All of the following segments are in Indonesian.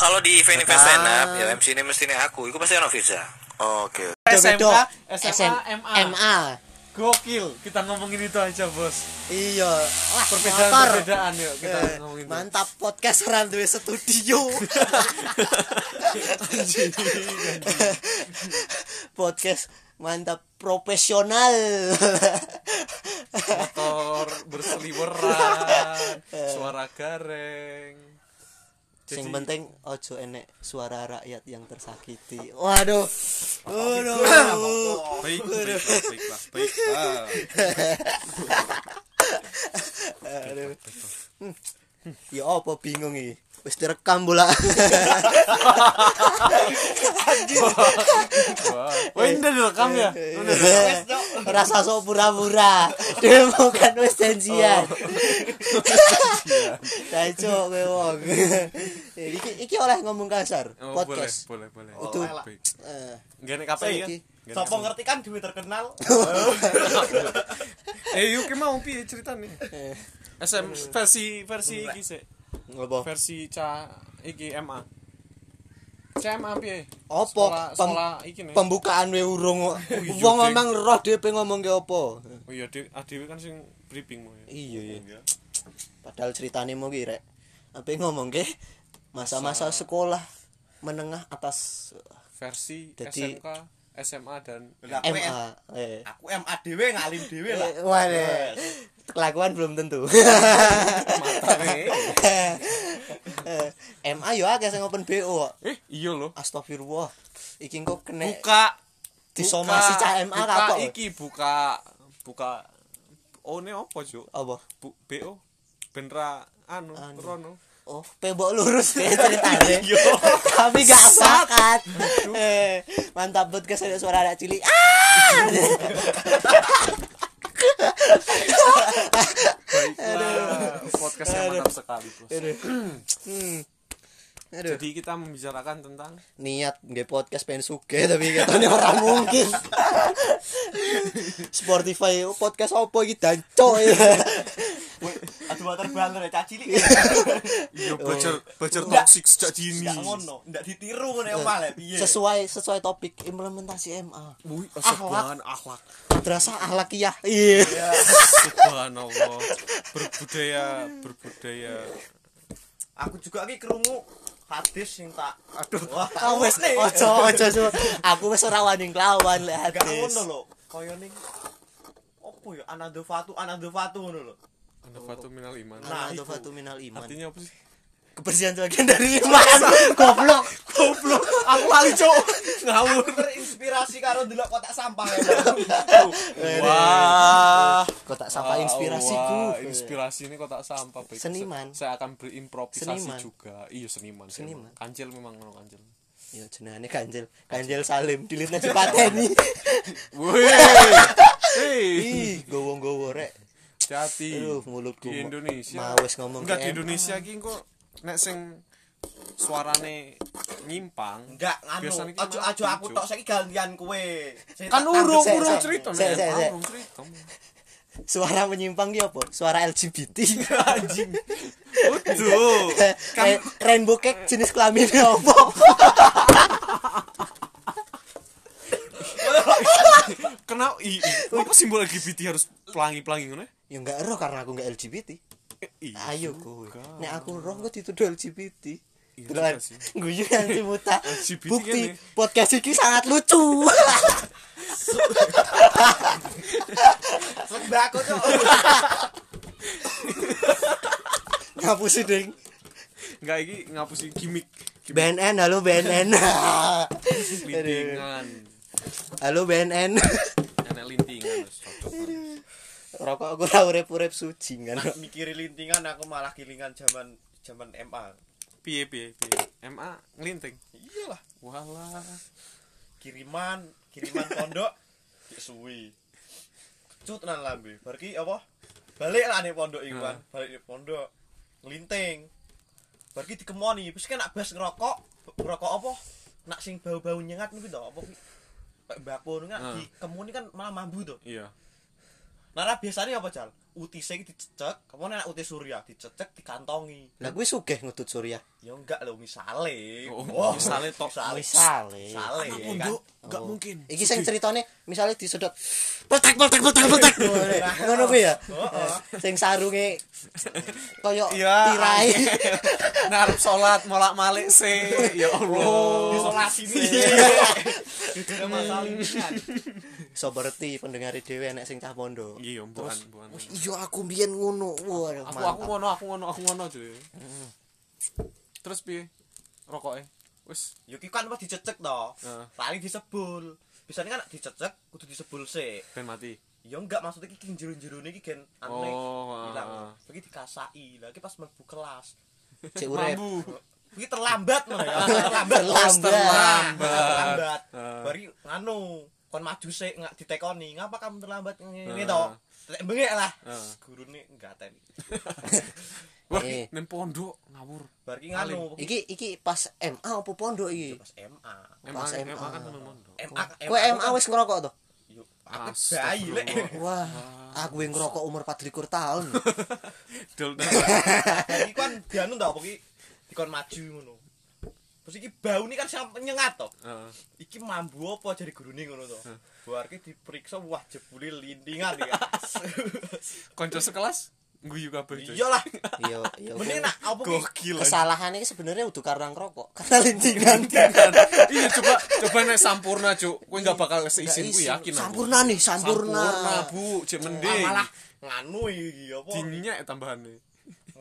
kalau di event-event stand up ya MC ini mestinya aku itu pasti ono visa Oke. SMK, SM, SMA, MA. MA. Gokil, kita ngomongin itu aja, Bos. Iya. Wah, motor. Perbedaan-perbedaan yuk kita Eh, ngomongin itu. mantap podcast ran duwe studio. podcast mantap profesional. Motor berseliweran, suara gareng. Sing penting ojo enek suara rakyat yang tersakiti. Waduh. Waduh. Baik. Aduh. Hmm. Ya apa bingung iki? Wis direkam bola. Wah, Wah, ini direkam ya? Udah direkam. Rasa sok pura-pura. Demo kan wis janjian. Cacok kowe wong. Iki iki oleh ngomong kasar Oh, podcast. boleh, boleh, boleh. Itu eh, Gak nek KPI. Gak Sopo ngerti kan duwe terkenal. Eh, yuk ki mau piye ceritane? eh, SM versi versi iki ngopo? Versi ca iki MA. CMA piye? Apa? Pem- iki. Pembukaan we urung. iya, Wong ngomong roh dhewe ngomong ke apa? Oh iya, Dewi, Dewi kan sing briefing mau ya. Iya iya. Padahal ceritane mau ki rek. Apa ngomong ke masa-masa sekolah menengah atas Versi Jadi- SMK, SMA dan MA. Eh. Aku MA dhewe ngalim dhewe lah. Eh, Waduh. Kelakuan belum tentu. matane. Eh, MA yo akeh sing open BO. kok. eh, iya loh. Astagfirullah. Iki kok kena Buka disomasi buka- cah MA buka kapok. iki buka buka ini apa cuk apa? Bu, BO benra anu, Anu. Rono Oh, pembok lurus deh ceritanya. Tapi gak bakat. Eh, mantap banget ke sana suara anak cilik. Ah! baiklah podcastnya mantap sekali bos Aduh. Hmm. Aduh. jadi kita membicarakan tentang niat nggak podcast pengen suge tapi katanya orang mungkin Spotify podcast apa iki danco ya Aduh motor banter ya caci cilik. iya. Belajar belajar Enggak. toxic sejak dini Enggak ngono, enggak ditiru ngono omah lek piye. sesuai sesuai topik implementasi MA Wih, subhan akhlak madrasah ahlakiyah iya. Subhanallah. Berbudaya berbudaya. Aku juga iki krungu hadis sing tak aduh. Wah Ah, wes ojo ojo aku wes ora wani nglawan lek Gak hadis. ngono lho. Kaya ning opo ya anado fatu anado fatu ngono lho. Anda fatu minal iman. Nah, Ana iku. fatu minal iman. Artinya apa sih? Kebersihan sebagian dari iman. Goblok. Goblok. Aku lali cok ngawur. Aku terinspirasi karo delok kotak sampah ya. wah. Kotak sampah inspirasiku Wah, inspirasi ini kotak sampah baik Seniman. saya akan berimprovisasi Seniman. juga. Iya seniman. Seniman. kancil memang no kancil. Ya jenengane Kanjel, Kanjel Salim, dilitnya dipateni. woi hei Ih, gowo-gowo rek. Hati Aduh, mulutku. di Indonesia Mau wis ngomong enggak di. Indonesia ki kok nek sing suarane nyimpang Enggak anu, aja aja aku tok saiki gantian kowe. Kan urung urung cerita nek urung cerita Suara menyimpang ki apa? Suara LGBT. anjing Waduh Ra- Rainbow cake jenis kelaminnya apa? kenapa i, i, apa simbol LGBT harus pelangi-pelangi ngono ya? enggak roh karena aku enggak LGBT. Eh, iya Ayo kowe. Nek aku roh kok dituduh LGBT. Iya Beneran. sih. Guyu anti muta. Bukti kan ya. podcast ini sangat lucu. sembako cok. Ngapusi ding. Enggak iki ngapusi gimmick gimmick BNN, halo BNN. lintingan halo BNN. enek lintingan. Rokok aku ora urip-urip suci kan. Nak mikiri lintingan aku malah kilingan zaman zaman MA. piye piye piye MA ngelinting Iyalah, walah kiriman, kiriman pondok ya suwi. Cut nang lambe. Ki apa? Balik lah nih pondok iku kan. Balik nih pondok. Ngelinting. Ki dikemoni, wis kan nak bas ngerokok, ngerokok apa? Nak sing bau-bau nyengat niku to, apa mbako niku kan Hmm. dikemoni kan malah mambu to. iya Nara biasanya apa, Cal? utise iki dicecek apa nek utis surya dicecek dikantongi Lah kuwi sugih ngudut Surya. ya enggak lho misale Oh, Wah, misale tok. misale Misale. misale kan pondok enggak Oh. mungkin. Iki sing ceritane misalnya disedot petek petek petek petek. Ngono kuwi ya. Heeh. Sing sarunge koyo Iya. tirai. Narep salat molak-malik sih. Ya Allah. isolasi nih Itu masalah ini Seperti pendengar dhewe enek sing cah pondok. Iya, bukan, bukan. Iya aku biyen ngono. Waduh, Aku aku ngono, aku ngono, aku ngono cuy. Terus piye? Rokoke. Wis Yuki kan pas dicecek Heeh. paling disebul biasanya kan dicecek kudu disebul sih ben mati. ya enggak maksudnya iki jero-jero iki gen aneh Oh, hilang ah. iki dikasai lagi pas mlebu kelas Cek urip. Iki terlambat ya terlambat Terlambat. terlambat Ah. bari nganu kon maju sih nggak ditekoni ngapa kamu terlambat ini toh Tetek bengek lah Ah. gurune enggak ten Wah, Eh. ning pondok ngawur. bari nganu Iki iki pas MA apa pondok iki? pas MA Pas MA. kan nang pondok. MA Kowe MA wis ngerokok to? Yuk, aku bayi lek Wah, aku yang ngerokok umur 24 tahun. Dol. Jadi kan dianu tau ki dikon maju ngono. Terus iki bau ini kan sampe nyengat to. Heeh. Iki mambu apa jadi gurune ngono to. Bar ki diperiksa wah jebule lintingan ya. Kanca sekelas guyu kabeh cuy. Iyalah. Iya, iya. Mending nak apa ki Gokil. Kesalahan ini sebenarnya udah karena ngerokok, karena lintingan. Iya coba coba nek sampurna cuk. Kowe enggak bakal seisin ku yakin. Sampurna nih, sampurna. Sampurna, Bu. Cek mending. malah nganu iki apa? Dinyek tambahane.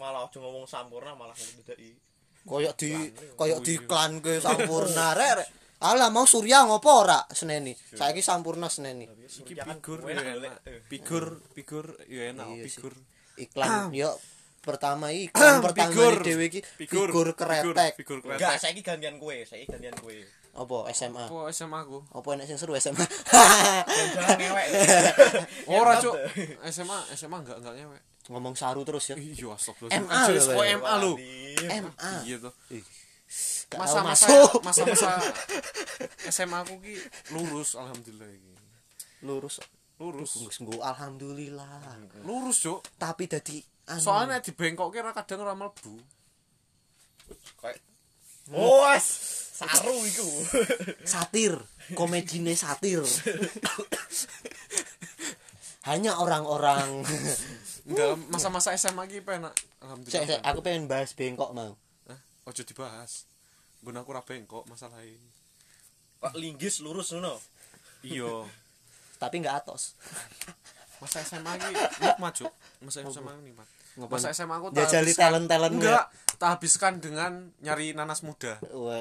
Malah aja ngomong sampurna malah ngedeki. Koyok di koyok di sampurna rek. Alah mau Surya ngopo ora seneni. Saiki sampurna seneni. Iki figur enak enak. Figur figur ya enak figur. Iklan yo pertama iklan pertama Figur. dhewe iki Figur, kretek. Enggak, saiki gantian kowe, saiki gantian kowe. Apa SMA? Apa SMA aku? Apa enek sing seru SMA? Ngewek. Ora Enak cuk. tuh. SMA SMA enggak enggak nyewek. Ngomong saru terus ya. Iya astagfirullah. MA lho, kok. MA lu. MA. Iya tuh. Gak tau Masa-masa masuk. masa-masa SMA aku ki lurus alhamdulillah iki. lurus. Lurus. Sungguh alhamdulillah. Lurus cuk. Tapi dadi anu, Soalnya di bengkok kira kadang ora mlebu. Kayak Oh, wes. Saru iku. satir, komedine satir. Hanya orang-orang Enggak masa-masa SMA ki penak. Cek, Alhamdulillah. cek, aku pengen bahas bengkok mau. Hah? Ojo dibahas. Gun aku ora bengkok masalahnya. Kok linggis lurus ngono. Iya. Tapi nggak atos. Masa SMA ki nikmat cuk. Masa SMA ki nikmat. Masa SMA aku tak Jajali habiskan- talent-talent Enggak, tak habiskan dengan nyari nanas muda.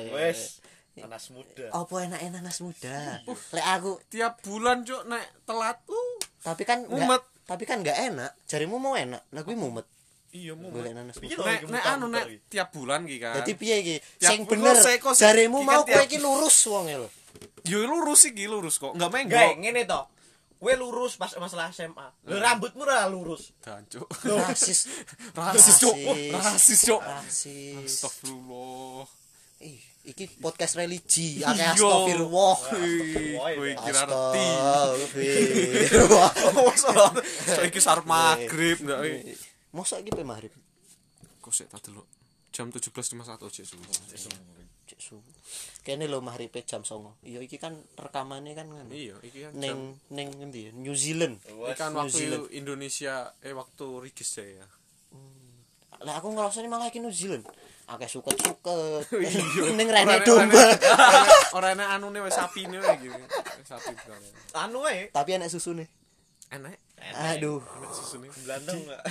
Wes. Nanas muda. Apa enak-enak nanas muda? Lek aku, Tiap bulan cuk nek telat uh tapi kan nggak- Mumet. Tapi kan nggak enak. Jarimu mau enak, lah kuwi mumet. iya mau. Nanas Nek nek anu nek tiap bulan ki kan. Jadi piye iki? Tiap Sing bener. Jarimu iki mau kan kowe tiap- iki lurus wonge lho. Yo lurus iki lurus kok. Enggak Gak, menggok. ngene to. Kowe lurus pas masalah SMA. Lho rambutmu ora lurus. Dancuk. Rasis. Rasis cuk. Rasis. Rasis cuk. Rasis. Astagfirullah. Ih, iki podcast religi. Akeh Iya. astagfirullah. Ih, Kowe kira ngerti. Astagfirullah. So iki sarep magrib ndak iki. Mosok iki pe maghrib. Kok sik tak delok. Jam 17.51 cek suwi. Cek subuh. Kene lho maghrib jam 09.00. Iya iki kan rekamane kan ngono. Iya, iki kan Ning ning ngendi ya? New Zealand. iki kan waktu. Indonesia eh waktu Rigis ya. Lah aku ngrasane malah iki New Zealand. Akeh suket-suket. Iya. Ning rene domba. Ora enak anune wis sapine wae iki. Sapi kan. Anu wae. Tapi enek susune. Enak. Aduh. Enak susune. Blandong enggak?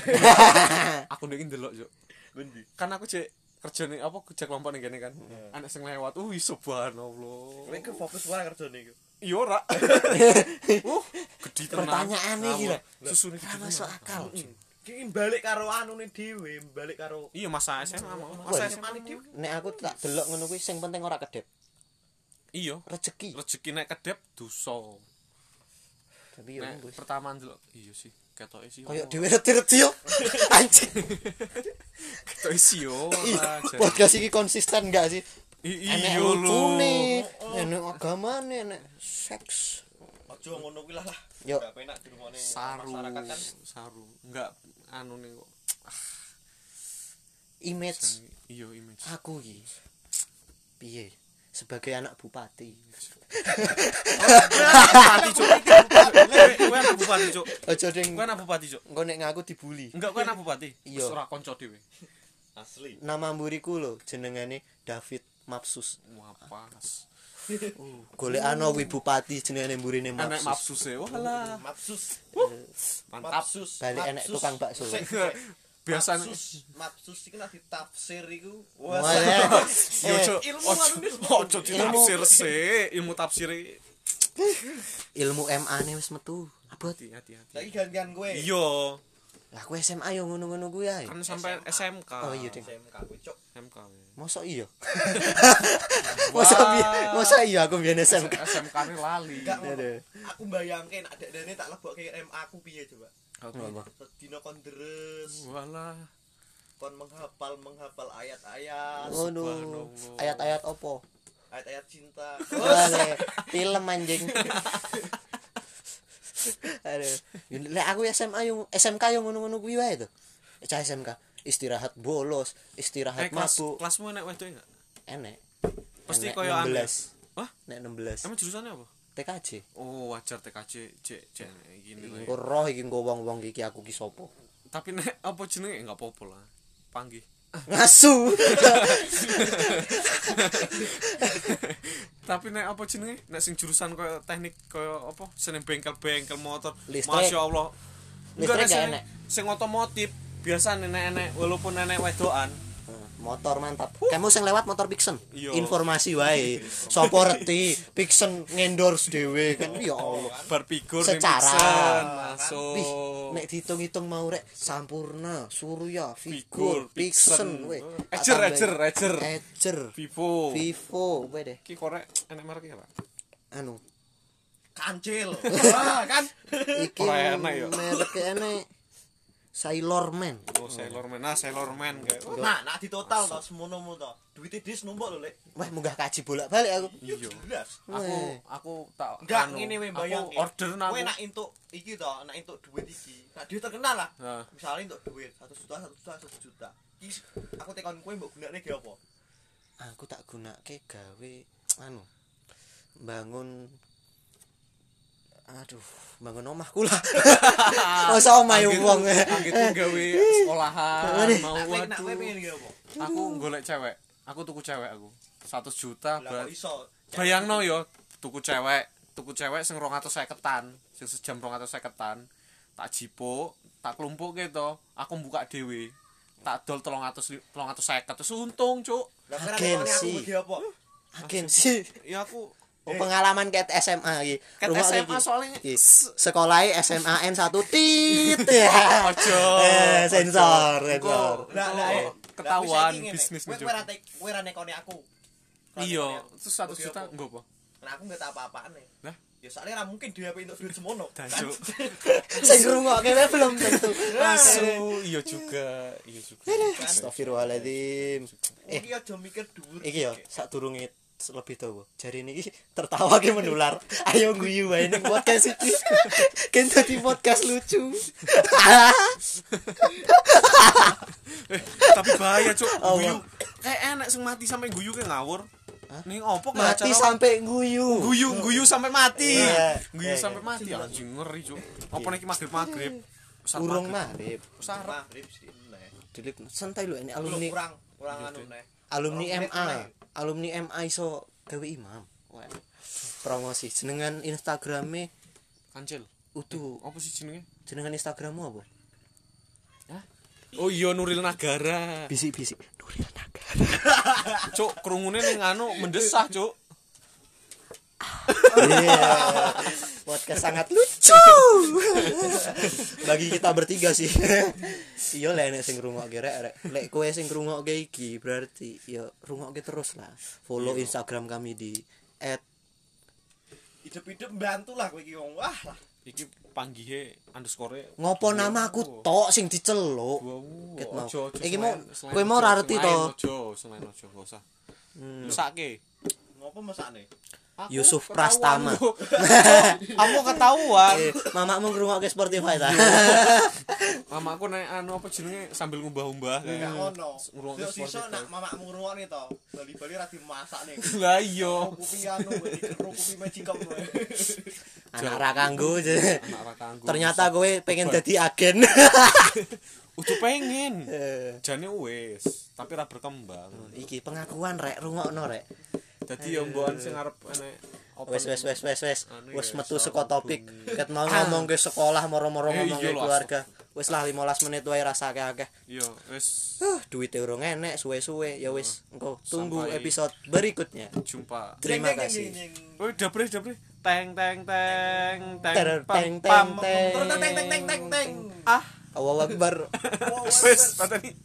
Aku ndek ndelok yo. Bendi. Kan aku cek kerja nih apa kerja kelompok nih gini kan. Anak sing lewat. Uh, subhanallah. Kowe ke fokus wae kerjane iku. Iya ora. uh, gede tenan. Pertanyaan iki lho. Susune Ora gede. masuk akal. Ki balik karo anune dhewe, balik karo Iya masa SMA mau. Masa SMA dhewe. Nek aku tak delok ngono kuwi sing penting ora kedep. Iya. Rezeki. Rezeki nek kedep dosa. Tapi yo Nek wis. pertama ndelok iya sih. Ketoke sih. Kayak dhewe reti-reti yo. Anjing. ketoke sih yo. Podcast iki konsisten enggak sih? Iya lho. enek agamane, enek seks. Ojo ngono kuwi lah lah. Yuk. Gak penak saru masyarakat kan. saru. Enggak anu nih kok image. Iya image. Aku iki piye? Sebagai anak bupati. Bupati cuk. Kowe anak bupati cuk. Ojo ding. Kowe anak bupati cuk. Engko nek ngaku dibully enggak kowe anak bupati. Iya. Wis ora kanca dhewe. Asli. nama mburiku lho jenengane David Mapsus. Wah pas golek ana wi bupati jenengane mburine Mapsus. Mapsus e. Walah Mapsus. mantap Mapsus. balik enek Mapsus. tukang bakso. Sik, biasanya Mapsus, mapsus iki nek ditafsir iku. Wah. Yo Eh, ilmu ojo ditafsir sih ilmu tafsir e. ilmu MA ne wis metu. Abot. Hati hati hati. Saiki gantian kowe. iya lah kowe SMA yo ngono-ngono kuwi ae kan sampai SMK Oh, iya, Ding. SMK kowe cuk. SMK mosok iya mosok bi- mosok iya aku biyen SMK SMK ini lali. Aku bayangke nek dene tak lebokke MA aku piye coba. Apa? Sedina kon deres, walah kon menghafal menghafal ayat-ayat, Ngono. Subhanallah. Ayat-ayat opo? ayat-ayat cinta. Wale, film anjing. Aduh. Aku SMA yo SMK yo ngono-ngono kuwi wae to. Cah SMK istirahat bolos, eh istirahat kelas mabuk. kelasmu enak wedok enggak Enek. Pasti koyo? 16. Wah? Nek 16. emang jurusannya apa TKJ. oh wajar TKJ cek cek gini lah ya. Engko roh iki engko wong-wong iki aku ki sapa. tapi nek apa jenenge enggak apa-apa lah panggih Ngasu. tapi nek apa jenenge? Nek sing jurusan koyo teknik koyo apa? Seneng bengkel-bengkel motor. Listrik. Masya Allah. Listrik nek gak sing- sing otomotif biasa nenek-nenek walaupun nenek wedoan motor mantap. Kamu sing lewat motor Pixen. Iya. Informasi wae. Sopo reti Pixen ngendorse dhewe kan ya Allah. berpigur Secara. Nixon, Wih, masuk nek dihitung-hitung mau rek Sampurna, Surya, Figur, Pixen. Ejer, Tak tambahin. ejer, ejer. Ejer, Vivo Vivo, weh deh. ki korek enek mereknya Pak Anu, Kancil. Wah, kan. iki enak ya. merek enek Sailor Man. oh Sailor Man nah Sailor Man kayak Nah, nak di total to semono mu to. Duite dis numpuk lho, Lek. Wah, munggah kaji bolak-balik aku. iya Jelas. aku aku tak Enggak ngene we aku bayang. order nang Kowe nak entuk iki to, nak entuk duit iki. Nak duit terkenal lah. Nah. Misalnya entuk duit 1 juta, 1 juta, 1 juta. Iki aku tekon kowe mbok gunakne ge apa? Aku tak gunake gawe anu bangun aduh bangun omahku lah. Masa omah yo wong. gitu gawe sekolahan mau kowe waduh aku golek cewek. Aku tuku cewek aku. 100 juta ber- iso? bayangno yo tuku cewek tuku cewek sing 250-an sing sejam 250-an tak jipuk tak klumpuk gitu aku buka dhewe. Tak dol 300 li- 350 terus untung cuk. Kowe nak tekoni aku Agensi. agensi. Ya aku Oh, pengalaman ket SMA iki. Ket Rumah SMA soalnya-. Sekolah SMA N1 tit ya. Ojo. Eh, sensor, sensor. Lah eh. ketahuan bisnis nih kowe ra tek- kowe ra nekoni aku. Iya aku. terus 100 Oke, juta apa? enggak apa Nah, aku nggak tahu apa-apaan nih. Lah? Ya soalnya ra mungkin dia entuk duit semono. Dan, kan? Cuk. Sing ngrungokke wae belum tentu. Asu, iya juga, iya juga. Astagfirullahaladzim. Eh, Iki aja mikir dhuwur. iki ya sadurunge lebih tahu jari ini tertawa ki menular ayo guyu wae ning podcast iki kan dadi podcast lucu tapi bahaya, Cuk. Oh, Guyu. Kayak enak sing mati sampai guyu kayak ngawur. Ning opo ke mati sampai guyu guyu, guyu sampai mati. Iya. Guyu Iya, sampai iya. mati anjing ngeri, Cuk. Apa nek maghrib-maghrib? Usah urung Usah arep. Maghrib sih nih. Santai lho ini Lu alumni kurang kurang anu nih. alumni MA alumni MA iso gawe imam Wah. promosi jenengan Instagrame Kancil. utuh Apa sih jenenge? jenengan Instagrammu apa Oh iya Nuril Nagara. bisik-bisik Nuril Naga Cuk, kerungune ning anu mendesah, Cuk. Iya. Podcast sangat lucu bagi kita bertiga sih iya lah nek sing ngrungokke rek rek lek kowe sing ngrungokke iki berarti ya rungokke terus lah follow Instagram kami di Hidup-hidup bantu lah kowe iki wong. Wah lah. Iki panggihe underscore ngopo nama aku tok sing diceluk Ket mau. Iki mau- kowe mau ra to? Ojo, selain ojo, gak usah. Hmm. Mesake. Ngopo mesakne? Aku Yusuf Prastama. Aku ketahuan. Eh, mamamu ngrungokke Spotify ta. Mama aku naik anu apa jenenge sambil ngumbah-umbah. Enggak ngono. Ngrungokne Yo sisa Spotify. nak mamakmu ngrungokne to. Bali-bali ra dimasak ning. Lah iya. Kupi anu. Anak ra kanggo. je. Anak ra kanggo. Ternyata kowe pengen dadi agen. udah pengen. Jane wis, tapi ra berkembang. Iki pengakuan rek rungokno rek. Dadi yo mbokan sing arep enek open- Wes wes wes wes wes. Wes metu saka topik. Ket mau ngomong ke sekolah moro-moro Eh, ngomong iya ke lho, keluarga. Wes lah 15 menit wae rasa akeh-akeh. Iya, wis uh duite urung enek suwe-suwe. Ya wis engko tunggu episode berikutnya. jumpa. terima kasih. Oh, dapre dapre. Teng teng teng teng teng, teng, teng. Teng teng teng teng teng. Ah, Allahu Akbar. Wis pateni.